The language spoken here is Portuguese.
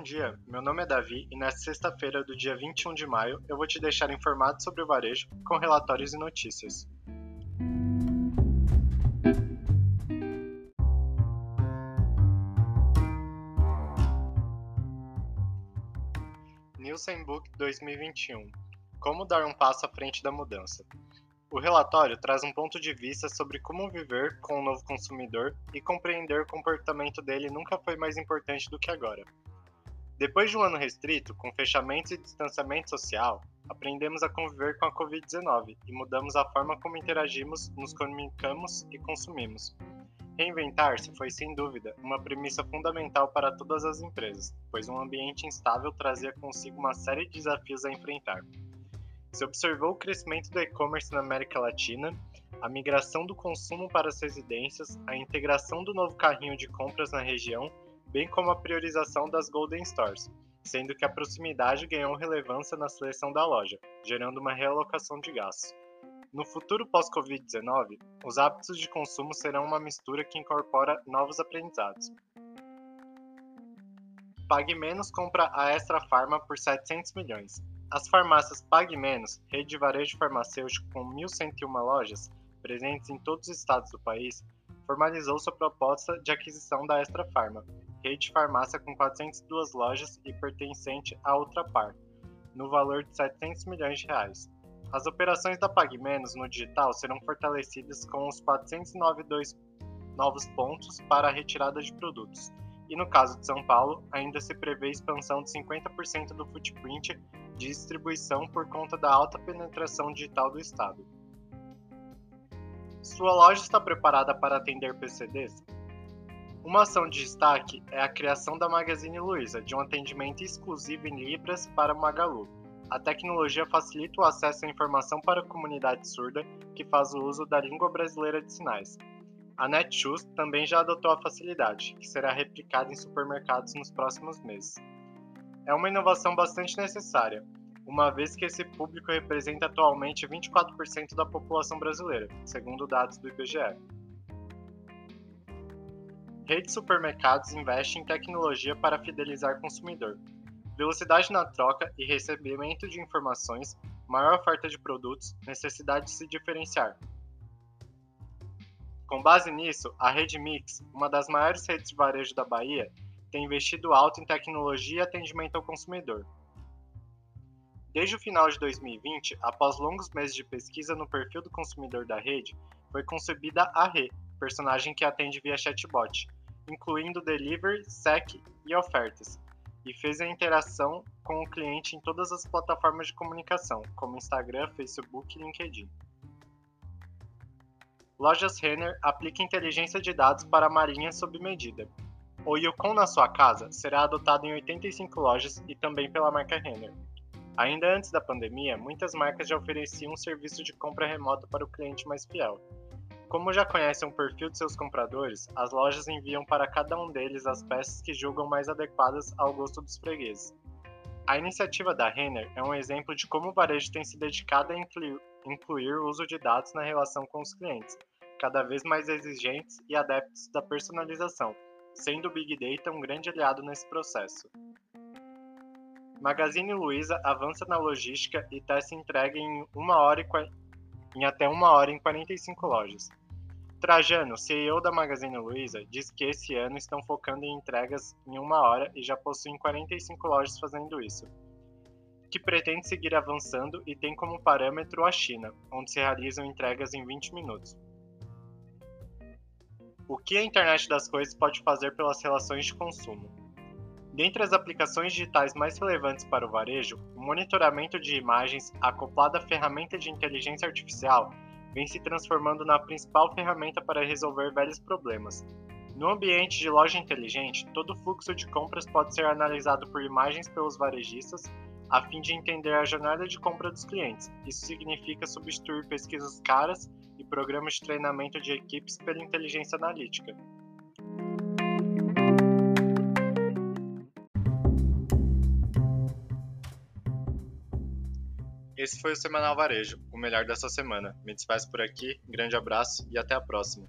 bom dia. Meu nome é Davi e nesta sexta-feira do dia 21 de maio eu vou te deixar informado sobre o varejo com relatórios e notícias. Nielsen Book 2021 Como dar um passo à frente da mudança. O relatório traz um ponto de vista sobre como viver com o novo consumidor e compreender o comportamento dele nunca foi mais importante do que agora. Depois de um ano restrito, com fechamentos e distanciamento social, aprendemos a conviver com a Covid-19 e mudamos a forma como interagimos, nos comunicamos e consumimos. Reinventar-se foi, sem dúvida, uma premissa fundamental para todas as empresas, pois um ambiente instável trazia consigo uma série de desafios a enfrentar. Se observou o crescimento do e-commerce na América Latina, a migração do consumo para as residências, a integração do novo carrinho de compras na região, bem como a priorização das Golden Stores, sendo que a proximidade ganhou relevância na seleção da loja, gerando uma realocação de gastos. No futuro pós-Covid-19, os hábitos de consumo serão uma mistura que incorpora novos aprendizados. Pague Menos compra a Extra Farma por 700 milhões. As farmácias Pague Menos, rede de varejo farmacêutico com 1.101 lojas, presentes em todos os estados do país, formalizou sua proposta de aquisição da Extra Farma, rede de farmácia com 402 lojas e pertencente à Ultrapar, no valor de 700 milhões de reais. As operações da Pague Menos no digital serão fortalecidas com os 492 novos pontos para a retirada de produtos. E no caso de São Paulo, ainda se prevê expansão de 50% do footprint de distribuição por conta da alta penetração digital do Estado. Sua loja está preparada para atender PCDs? Uma ação de destaque é a criação da Magazine Luiza, de um atendimento exclusivo em Libras para Magalu. A tecnologia facilita o acesso à informação para a comunidade surda que faz o uso da língua brasileira de sinais. A Netshoes também já adotou a facilidade, que será replicada em supermercados nos próximos meses é uma inovação bastante necessária, uma vez que esse público representa atualmente 24% da população brasileira, segundo dados do IBGE. Rede de supermercados investe em tecnologia para fidelizar consumidor. Velocidade na troca e recebimento de informações, maior oferta de produtos, necessidade de se diferenciar. Com base nisso, a Rede Mix, uma das maiores redes de varejo da Bahia, tem investido alto em tecnologia e atendimento ao consumidor. Desde o final de 2020, após longos meses de pesquisa no perfil do consumidor da rede, foi concebida a Rê, personagem que atende via chatbot, incluindo delivery, sec e ofertas, e fez a interação com o cliente em todas as plataformas de comunicação, como Instagram, Facebook e LinkedIn. Lojas Renner aplica inteligência de dados para a marinha sob medida, o Yukon na sua casa será adotado em 85 lojas e também pela marca Renner. Ainda antes da pandemia, muitas marcas já ofereciam um serviço de compra remota para o cliente mais fiel. Como já conhecem o perfil de seus compradores, as lojas enviam para cada um deles as peças que julgam mais adequadas ao gosto dos fregueses. A iniciativa da Renner é um exemplo de como o varejo tem se dedicado a incluir, o uso de dados na relação com os clientes, cada vez mais exigentes e adeptos da personalização sendo o Big Data um grande aliado nesse processo. Magazine Luiza avança na logística e testa entrega em, uma hora e, em até uma hora em 45 lojas. Trajano, CEO da Magazine Luiza, diz que esse ano estão focando em entregas em uma hora e já possuem 45 lojas fazendo isso. Que pretende seguir avançando e tem como parâmetro a China, onde se realizam entregas em 20 minutos. O que a internet das coisas pode fazer pelas relações de consumo? Dentre as aplicações digitais mais relevantes para o varejo, o monitoramento de imagens acoplado à ferramenta de inteligência artificial vem se transformando na principal ferramenta para resolver velhos problemas. No ambiente de loja inteligente, todo fluxo de compras pode ser analisado por imagens pelos varejistas a fim de entender a jornada de compra dos clientes. Isso significa substituir pesquisas caras e programas de treinamento de equipes pela inteligência analítica. Esse foi o Semanal Varejo, o melhor dessa semana. Me despeço por aqui, grande abraço e até a próxima.